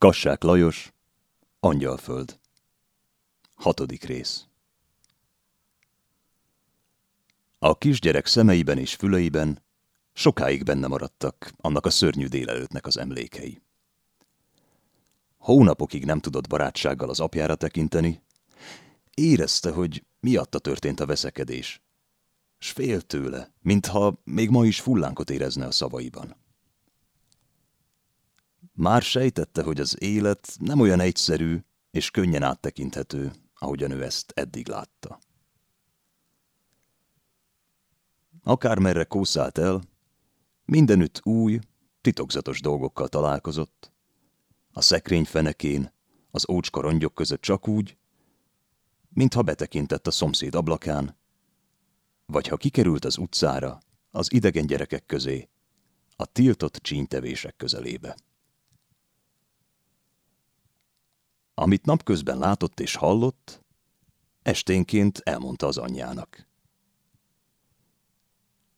Kassák Lajos, Angyalföld. Hatodik rész. A kisgyerek szemeiben és füleiben sokáig benne maradtak annak a szörnyű délelőttnek az emlékei. Hónapokig nem tudott barátsággal az apjára tekinteni, érezte, hogy miatta történt a veszekedés, s fél tőle, mintha még ma is fullánkot érezne a szavaiban. Már sejtette, hogy az élet nem olyan egyszerű és könnyen áttekinthető, ahogyan ő ezt eddig látta. Akármerre kószált el, mindenütt új, titokzatos dolgokkal találkozott. A szekrény fenekén, az ócska rongyok között csak úgy, mintha betekintett a szomszéd ablakán, vagy ha kikerült az utcára, az idegen gyerekek közé, a tiltott csínytevések közelébe. Amit napközben látott és hallott, esténként elmondta az anyjának.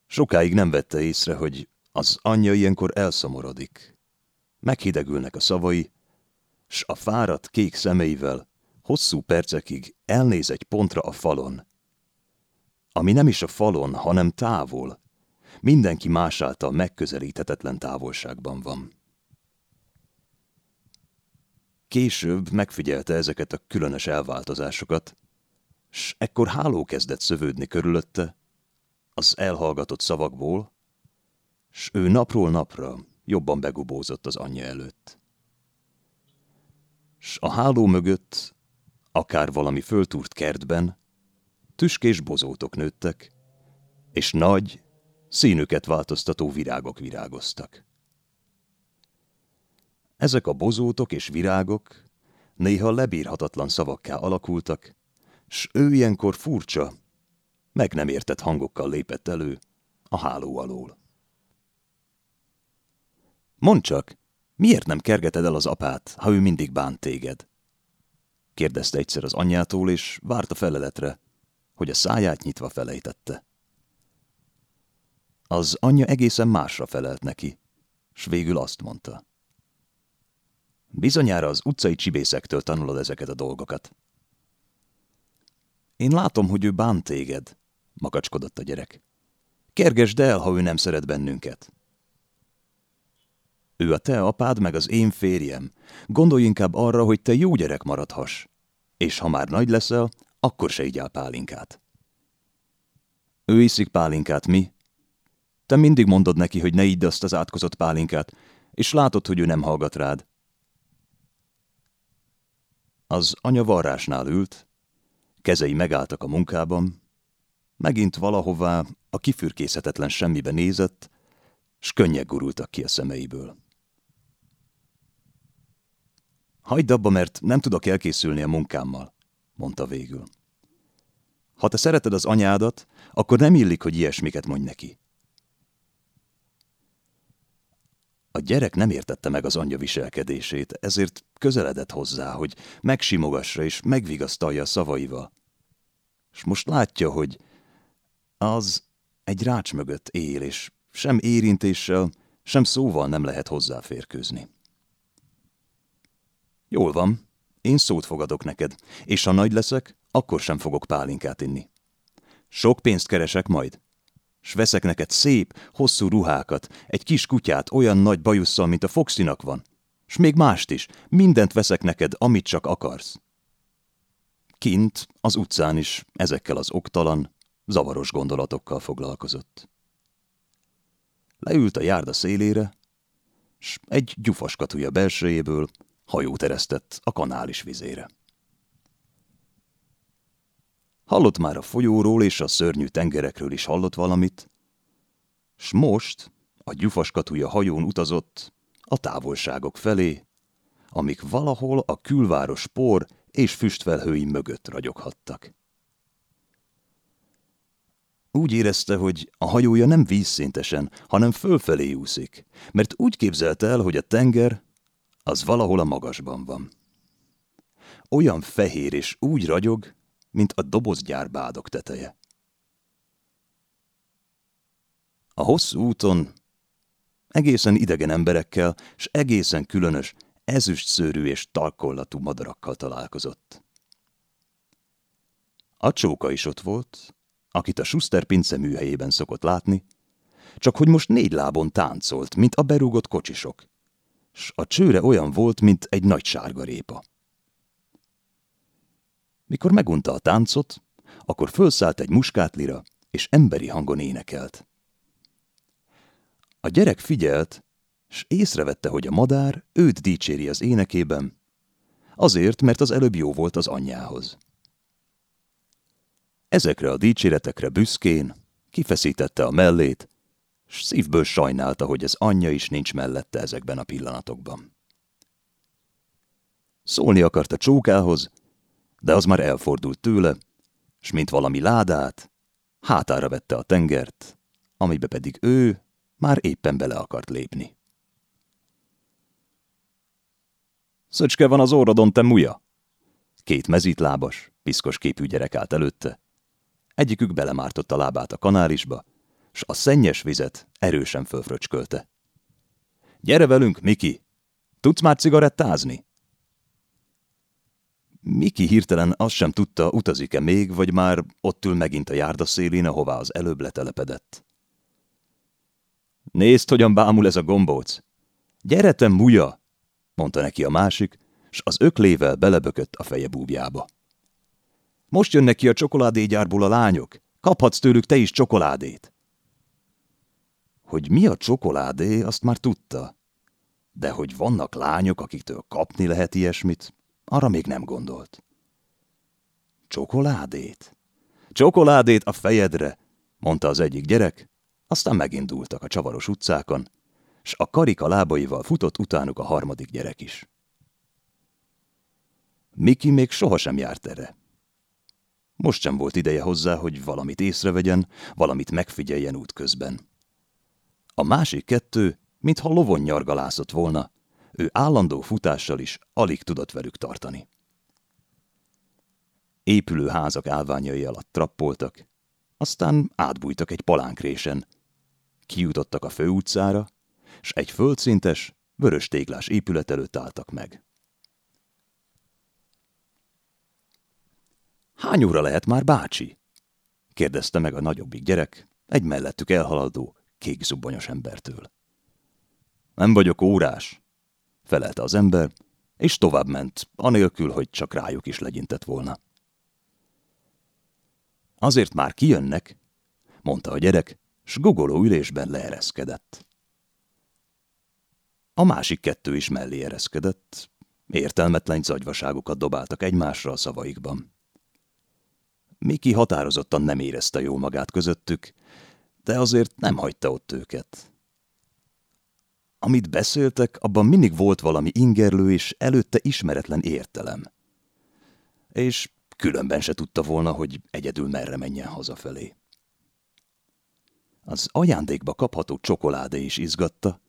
Sokáig nem vette észre, hogy az anyja ilyenkor elszomorodik. Meghidegülnek a szavai, s a fáradt kék szemeivel hosszú percekig elnéz egy pontra a falon, ami nem is a falon, hanem távol, mindenki más által megközelíthetetlen távolságban van. Később megfigyelte ezeket a különös elváltozásokat, s ekkor háló kezdett szövődni körülötte, az elhallgatott szavakból, s ő napról napra jobban begubózott az anyja előtt. S a háló mögött, akár valami föltúrt kertben, tüskés bozótok nőttek, és nagy, színüket változtató virágok virágoztak. Ezek a bozótok és virágok néha lebírhatatlan szavakká alakultak, s ő ilyenkor furcsa, meg nem értett hangokkal lépett elő a háló alól. Mondd csak, miért nem kergeted el az apát, ha ő mindig bánt téged? kérdezte egyszer az anyjától, és várt a feleletre, hogy a száját nyitva felejtette. Az anyja egészen másra felelt neki, s végül azt mondta. Bizonyára az utcai csibészektől tanulod ezeket a dolgokat. Én látom, hogy ő bánt téged, makacskodott a gyerek. Kergesd el, ha ő nem szeret bennünket. Ő a te apád, meg az én férjem. Gondolj inkább arra, hogy te jó gyerek maradhass. És ha már nagy leszel, akkor se igyál pálinkát. Ő iszik pálinkát, mi? Te mindig mondod neki, hogy ne idd azt az átkozott pálinkát, és látod, hogy ő nem hallgat rád. Az anya varrásnál ült, kezei megálltak a munkában, megint valahová a kifürkészhetetlen semmibe nézett, s könnyek gurultak ki a szemeiből. Hagyd abba, mert nem tudok elkészülni a munkámmal, mondta végül. Ha te szereted az anyádat, akkor nem illik, hogy ilyesmiket mondj neki. A gyerek nem értette meg az anyja viselkedését, ezért közeledett hozzá, hogy megsimogassa és megvigasztalja szavaival. És most látja, hogy az egy rács mögött él, és sem érintéssel, sem szóval nem lehet hozzáférkőzni. Jól van, én szót fogadok neked, és ha nagy leszek, akkor sem fogok pálinkát inni. Sok pénzt keresek majd, s veszek neked szép, hosszú ruhákat, egy kis kutyát olyan nagy bajusszal, mint a Foxinak van, s még mást is, mindent veszek neked, amit csak akarsz. Kint, az utcán is ezekkel az oktalan, zavaros gondolatokkal foglalkozott. Leült a járda szélére, s egy gyufaskatúja belsejéből hajót eresztett a kanális vizére. Hallott már a folyóról és a szörnyű tengerekről is hallott valamit, s most a gyufaskatúja hajón utazott a távolságok felé, amik valahol a külváros por és füstfelhői mögött ragyoghattak. Úgy érezte, hogy a hajója nem vízszintesen, hanem fölfelé úszik, mert úgy képzelte el, hogy a tenger az valahol a magasban van. Olyan fehér és úgy ragyog, mint a dobozgyár bádok teteje. A hosszú úton egészen idegen emberekkel, s egészen különös, ezüst szőrű és tarkollatú madarakkal találkozott. A csóka is ott volt, akit a Schuster pince műhelyében szokott látni, csak hogy most négy lábon táncolt, mint a berúgott kocsisok, s a csőre olyan volt, mint egy nagy sárga répa. Mikor megunta a táncot, akkor fölszállt egy muskátlira, és emberi hangon énekelt. A gyerek figyelt, s észrevette, hogy a madár őt dicséri az énekében, azért, mert az előbb jó volt az anyjához. Ezekre a dicséretekre büszkén kifeszítette a mellét, s szívből sajnálta, hogy az anyja is nincs mellette ezekben a pillanatokban. Szólni akart a csókához, de az már elfordult tőle, s mint valami ládát, hátára vette a tengert, amibe pedig ő már éppen bele akart lépni. Szöcske van az órodon, te muja! Két mezítlábas, piszkos képű gyerek állt előtte. Egyikük belemártott a lábát a kanálisba, s a szennyes vizet erősen fölfröcskölte. Gyere velünk, Miki! Tudsz már cigarettázni? Miki hirtelen azt sem tudta, utazik-e még, vagy már ott ül megint a járda szélén, ahová az előbb letelepedett. Nézd, hogyan bámul ez a gombóc! Gyere, te muja! mondta neki a másik, s az öklével belebökött a feje búbjába. Most jönnek ki a csokoládégyárból a lányok. Kaphatsz tőlük te is csokoládét. Hogy mi a csokoládé, azt már tudta. De hogy vannak lányok, akiktől kapni lehet ilyesmit, arra még nem gondolt. Csokoládét? Csokoládét a fejedre, mondta az egyik gyerek, aztán megindultak a csavaros utcákon, s a karika lábaival futott utánuk a harmadik gyerek is. Miki még sohasem járt erre. Most sem volt ideje hozzá, hogy valamit észrevegyen, valamit megfigyeljen útközben. A másik kettő, mintha lovon nyargalászott volna, ő állandó futással is alig tudott velük tartani. Épülő házak állványai alatt trappoltak, aztán átbújtak egy palánkrésen, kijutottak a főutcára, s egy földszintes, vörös téglás épület előtt álltak meg. Hány óra lehet már, bácsi? kérdezte meg a nagyobbik gyerek, egy mellettük elhaladó, kék zubbonyos embertől. Nem vagyok órás, felelte az ember, és tovább ment, anélkül, hogy csak rájuk is legyintett volna. Azért már kijönnek, mondta a gyerek, s gugoló ülésben leereszkedett. A másik kettő is mellé ereszkedett, értelmetlen zagyvaságokat dobáltak egymásra a szavaikban. Miki határozottan nem érezte jól magát közöttük, de azért nem hagyta ott őket. Amit beszéltek, abban mindig volt valami ingerlő és előtte ismeretlen értelem. És különben se tudta volna, hogy egyedül merre menjen hazafelé. Az ajándékba kapható csokoládé is izgatta.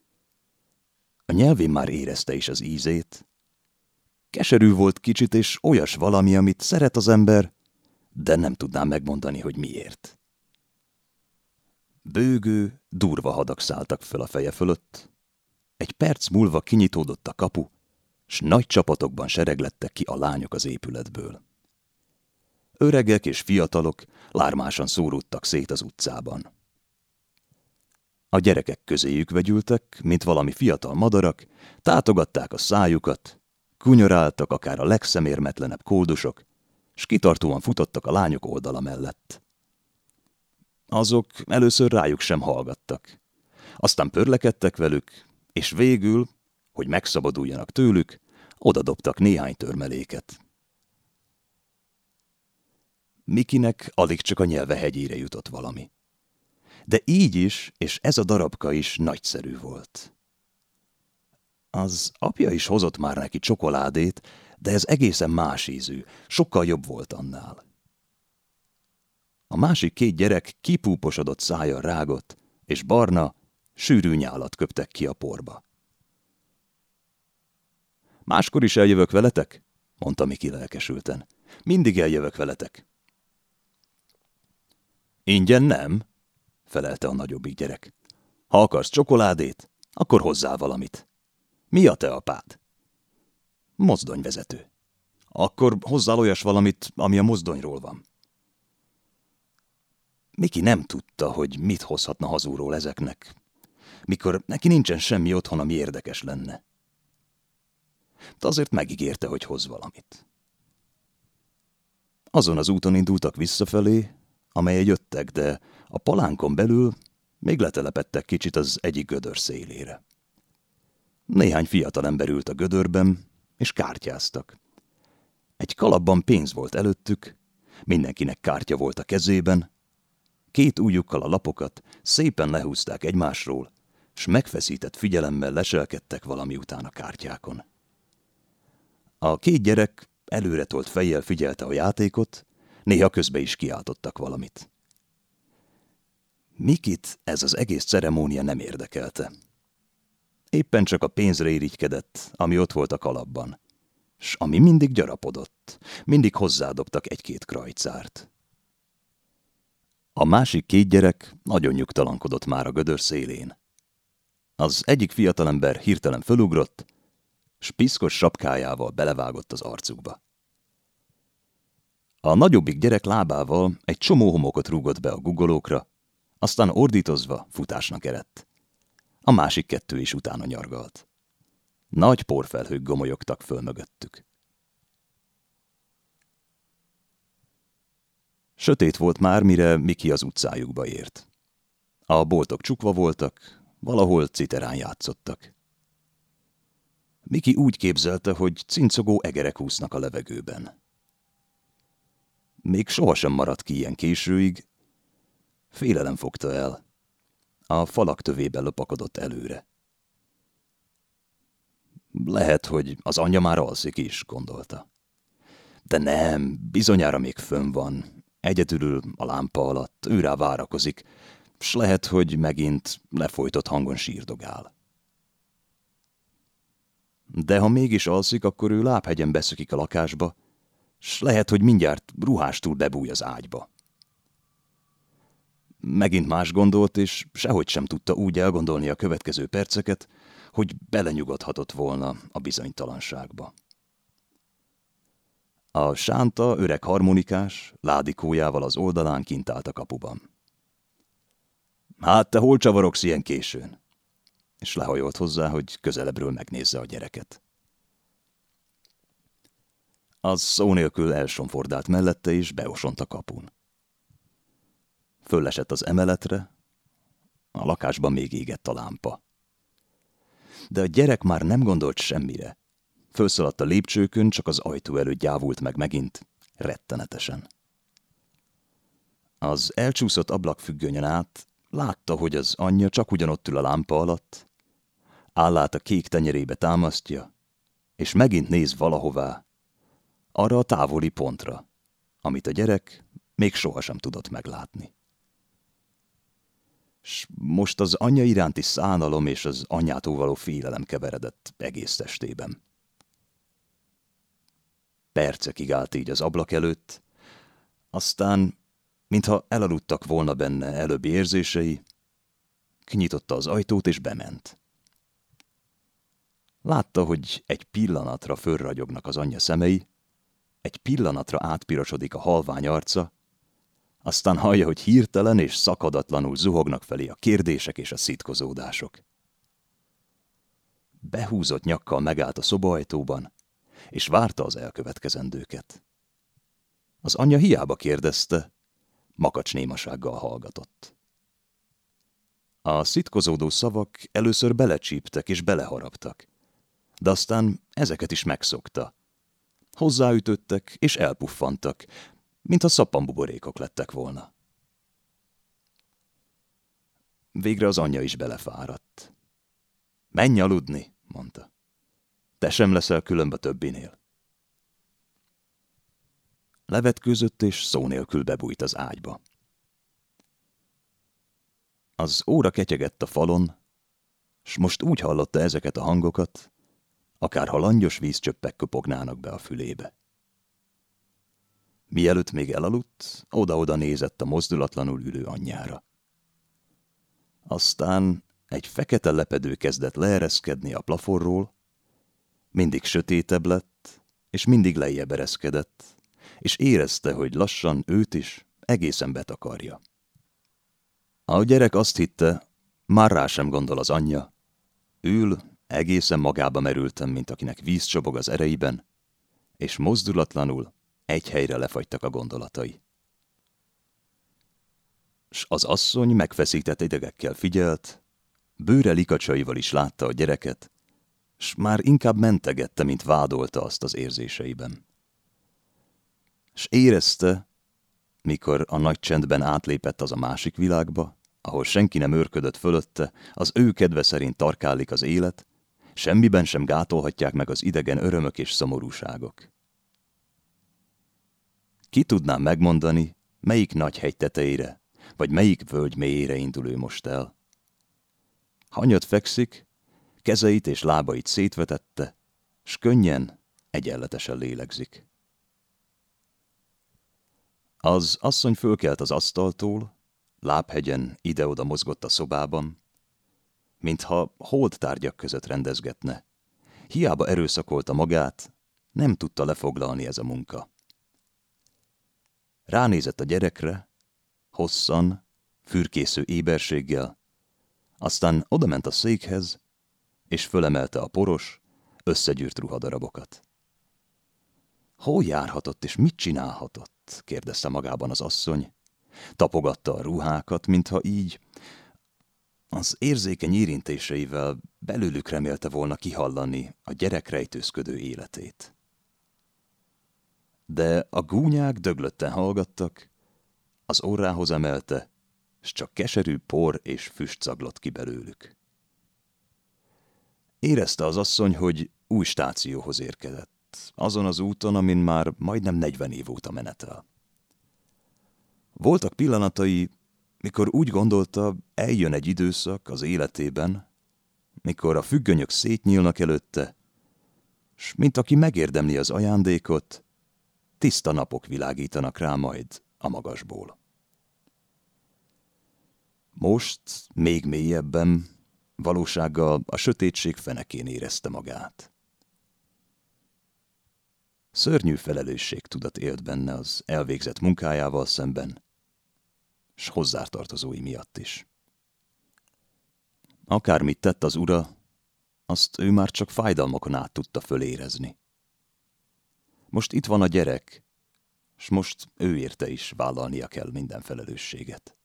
A nyelvén már érezte is az ízét. Keserű volt kicsit, és olyas valami, amit szeret az ember, de nem tudnám megmondani, hogy miért. Bőgő, durva hadak szálltak föl a feje fölött. Egy perc múlva kinyitódott a kapu, s nagy csapatokban sereglettek ki a lányok az épületből. Öregek és fiatalok lármásan szóródtak szét az utcában. A gyerekek közéjük vegyültek, mint valami fiatal madarak, tátogatták a szájukat, kunyoráltak akár a legszemérmetlenebb kódusok, s kitartóan futottak a lányok oldala mellett. Azok először rájuk sem hallgattak. Aztán pörlekedtek velük, és végül, hogy megszabaduljanak tőlük, odadobtak néhány törmeléket. Mikinek alig csak a nyelve hegyére jutott valami. De így is, és ez a darabka is nagyszerű volt. Az apja is hozott már neki csokoládét, de ez egészen más ízű, sokkal jobb volt annál. A másik két gyerek kipúposodott szája rágott, és barna, sűrű nyálat köptek ki a porba. Máskor is eljövök veletek? mondta Miki lelkesülten. Mindig eljövök veletek. Ingyen nem, felelte a nagyobbik gyerek. Ha akarsz csokoládét, akkor hozzá valamit. Mi a te apád? Mozdonyvezető. Akkor hozzá olyas valamit, ami a mozdonyról van. Miki nem tudta, hogy mit hozhatna hazúról ezeknek, mikor neki nincsen semmi otthon, ami érdekes lenne. De azért megígérte, hogy hoz valamit. Azon az úton indultak visszafelé, amely jöttek, de a palánkon belül még letelepettek kicsit az egyik gödör szélére. Néhány fiatalember ült a gödörben, és kártyáztak. Egy kalapban pénz volt előttük, mindenkinek kártya volt a kezében, két ujjukkal a lapokat szépen lehúzták egymásról, s megfeszített figyelemmel leselkedtek valami után a kártyákon. A két gyerek előre tolt fejjel figyelte a játékot, néha közbe is kiáltottak valamit. Mikit ez az egész ceremónia nem érdekelte. Éppen csak a pénzre irigykedett, ami ott volt a kalapban, s ami mindig gyarapodott, mindig hozzádobtak egy-két krajcárt. A másik két gyerek nagyon nyugtalankodott már a gödör szélén. Az egyik fiatalember hirtelen fölugrott, s piszkos sapkájával belevágott az arcukba. A nagyobbik gyerek lábával egy csomó homokot rúgott be a guggolókra, aztán ordítozva futásnak eredt. A másik kettő is utána nyargalt. Nagy porfelhők gomolyogtak föl mögöttük. Sötét volt már, mire Miki az utcájukba ért. A boltok csukva voltak, valahol citerán játszottak. Miki úgy képzelte, hogy cincogó egerek úsznak a levegőben. Még sohasem maradt ki ilyen későig, félelem fogta el. A falak tövében lopakodott előre. Lehet, hogy az anyja már alszik is, gondolta. De nem, bizonyára még fönn van, egyedül a lámpa alatt, őrá várakozik, s lehet, hogy megint lefolytott hangon sírdogál. De ha mégis alszik, akkor ő lábhegyen beszökik a lakásba, s lehet, hogy mindjárt ruhástól bebúj az ágyba. Megint más gondolt, és sehogy sem tudta úgy elgondolni a következő perceket, hogy belenyugodhatott volna a bizonytalanságba. A sánta öreg harmonikás ládikójával az oldalán kint állt a kapuban. Hát te hol csavarogsz ilyen későn? És lehajolt hozzá, hogy közelebbről megnézze a gyereket. Az szó nélkül elsomfordált mellette, és beosont a kapun. Föllesett az emeletre, a lakásban még égett a lámpa. De a gyerek már nem gondolt semmire. Fölszaladt a lépcsőkön, csak az ajtó előtt gyávult meg megint, rettenetesen. Az elcsúszott ablakfüggönyen át látta, hogy az anyja csak ugyanott ül a lámpa alatt, állát a kék tenyerébe támasztja, és megint néz valahová, arra a távoli pontra, amit a gyerek még sohasem tudott meglátni. S most az anyja iránti szánalom és az anyától való félelem keveredett egész testében. Percekig állt így az ablak előtt, aztán, mintha elaludtak volna benne előbbi érzései, kinyitotta az ajtót és bement. Látta, hogy egy pillanatra fölragyognak az anyja szemei, egy pillanatra átpirosodik a halvány arca, aztán hallja, hogy hirtelen és szakadatlanul zuhognak felé a kérdések és a szitkozódások. Behúzott nyakkal megállt a szobaajtóban, és várta az elkövetkezendőket. Az anyja hiába kérdezte, makacs némasággal hallgatott. A szitkozódó szavak először belecsíptek és beleharaptak, de aztán ezeket is megszokta. Hozzáütöttek és elpuffantak, mint a szappanbuborékok lettek volna. Végre az anyja is belefáradt. Menj aludni, mondta. Te sem leszel különbe többinél. Levetkőzött és szó nélkül bebújt az ágyba. Az óra ketyegett a falon, s most úgy hallotta ezeket a hangokat, akárha langyos vízcsöppek kopognának be a fülébe. Mielőtt még elaludt, oda-oda nézett a mozdulatlanul ülő anyjára. Aztán egy fekete lepedő kezdett leereszkedni a plafonról, Mindig sötétebb lett, és mindig lejjebb ereszkedett, és érezte, hogy lassan őt is egészen betakarja. A gyerek azt hitte, már rá sem gondol az anyja. Ül, egészen magába merültem, mint akinek víz csobog az ereiben, és mozdulatlanul egy helyre lefagytak a gondolatai. S az asszony megfeszített idegekkel figyelt, bőre likacsaival is látta a gyereket, s már inkább mentegette, mint vádolta azt az érzéseiben. S érezte, mikor a nagy csendben átlépett az a másik világba, ahol senki nem őrködött fölötte, az ő kedve szerint tarkálik az élet, semmiben sem gátolhatják meg az idegen örömök és szomorúságok. Ki tudnám megmondani, melyik nagy hegy tetejére, vagy melyik völgy mélyére indul ő most el? Hanyat fekszik, kezeit és lábait szétvetette, s könnyen, egyenletesen lélegzik. Az asszony fölkelt az asztaltól, lábhegyen ide-oda mozgott a szobában, mintha holdtárgyak között rendezgetne. Hiába erőszakolta magát, nem tudta lefoglalni ez a munka. Ránézett a gyerekre, hosszan, fürkésző éberséggel, aztán odament a székhez, és fölemelte a poros, összegyűrt ruhadarabokat. Hol járhatott és mit csinálhatott? kérdezte magában az asszony. Tapogatta a ruhákat, mintha így az érzékeny érintéseivel belőlük remélte volna kihallani a gyerek rejtőzködő életét. De a gúnyák döglötten hallgattak, az orrához emelte, s csak keserű por és füst zaglott ki belőlük. Érezte az asszony, hogy új stációhoz érkezett, azon az úton, amin már majdnem 40 év óta menetel. Voltak pillanatai, mikor úgy gondolta, eljön egy időszak az életében, mikor a függönyök szétnyílnak előtte, s mint aki megérdemli az ajándékot, tiszta napok világítanak rá majd a magasból. Most, még mélyebben, valósággal a sötétség fenekén érezte magát. Szörnyű felelősség tudat élt benne az elvégzett munkájával szemben, s hozzátartozói miatt is. Akármit tett az ura, azt ő már csak fájdalmakon át tudta fölérezni. Most itt van a gyerek, s most ő érte is vállalnia kell minden felelősséget.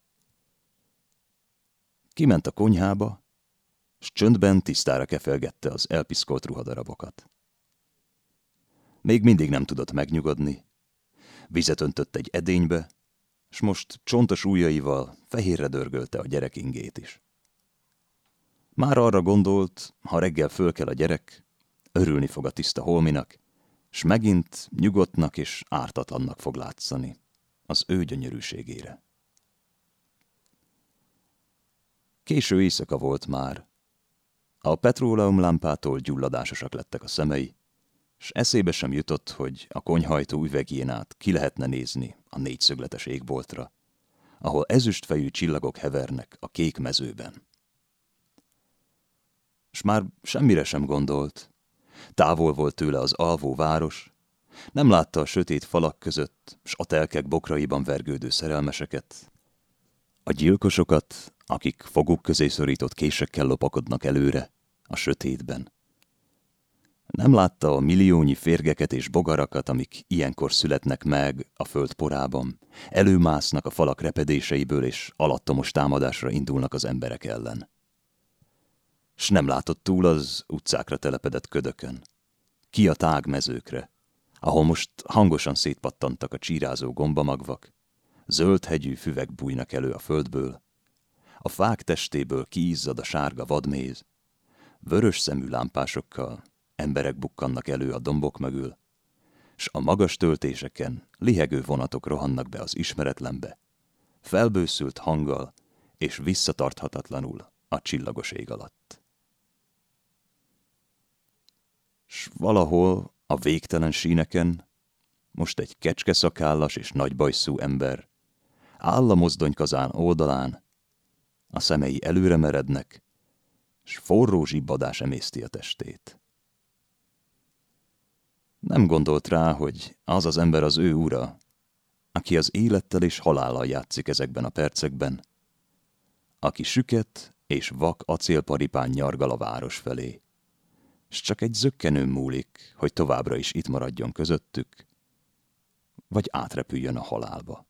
Kiment a konyhába, s csöndben tisztára kefelgette az elpiszkolt ruhadarabokat. Még mindig nem tudott megnyugodni. Vizet öntött egy edénybe, s most csontos ujjaival fehérre dörgölte a gyerek ingét is. Már arra gondolt, ha reggel föl kell a gyerek, örülni fog a tiszta holminak, s megint nyugodtnak és ártatlannak fog látszani az ő gyönyörűségére. Késő éjszaka volt már. A petróleumlámpától gyulladásosak lettek a szemei, s eszébe sem jutott, hogy a konyhajtó üvegjén át ki lehetne nézni a négyszögletes égboltra, ahol ezüstfejű csillagok hevernek a kék mezőben. S már semmire sem gondolt. Távol volt tőle az alvó város, nem látta a sötét falak között, s a telkek bokraiban vergődő szerelmeseket, a gyilkosokat, akik foguk közé szorított késekkel lopakodnak előre, a sötétben. Nem látta a milliónyi férgeket és bogarakat, amik ilyenkor születnek meg a föld porában, előmásznak a falak repedéseiből, és alattomos támadásra indulnak az emberek ellen. S nem látott túl az utcákra telepedett ködökön, ki a tágmezőkre, ahol most hangosan szétpattantak a csírázó gombamagvak, zöld hegyű füvek bújnak elő a földből, a fák testéből kiizzad a sárga vadméz, vörös szemű lámpásokkal emberek bukkannak elő a dombok mögül, s a magas töltéseken lihegő vonatok rohannak be az ismeretlenbe, felbőszült hanggal és visszatarthatatlanul a csillagos ég alatt. S valahol a végtelen síneken most egy kecskeszakállas és nagybajszú ember áll a mozdonykazán oldalán, a szemei előre merednek, s forró zsibbadás emészti a testét. Nem gondolt rá, hogy az az ember az ő ura, aki az élettel és halállal játszik ezekben a percekben, aki süket és vak acélparipán nyargal a város felé, s csak egy zökkenő múlik, hogy továbbra is itt maradjon közöttük, vagy átrepüljön a halálba.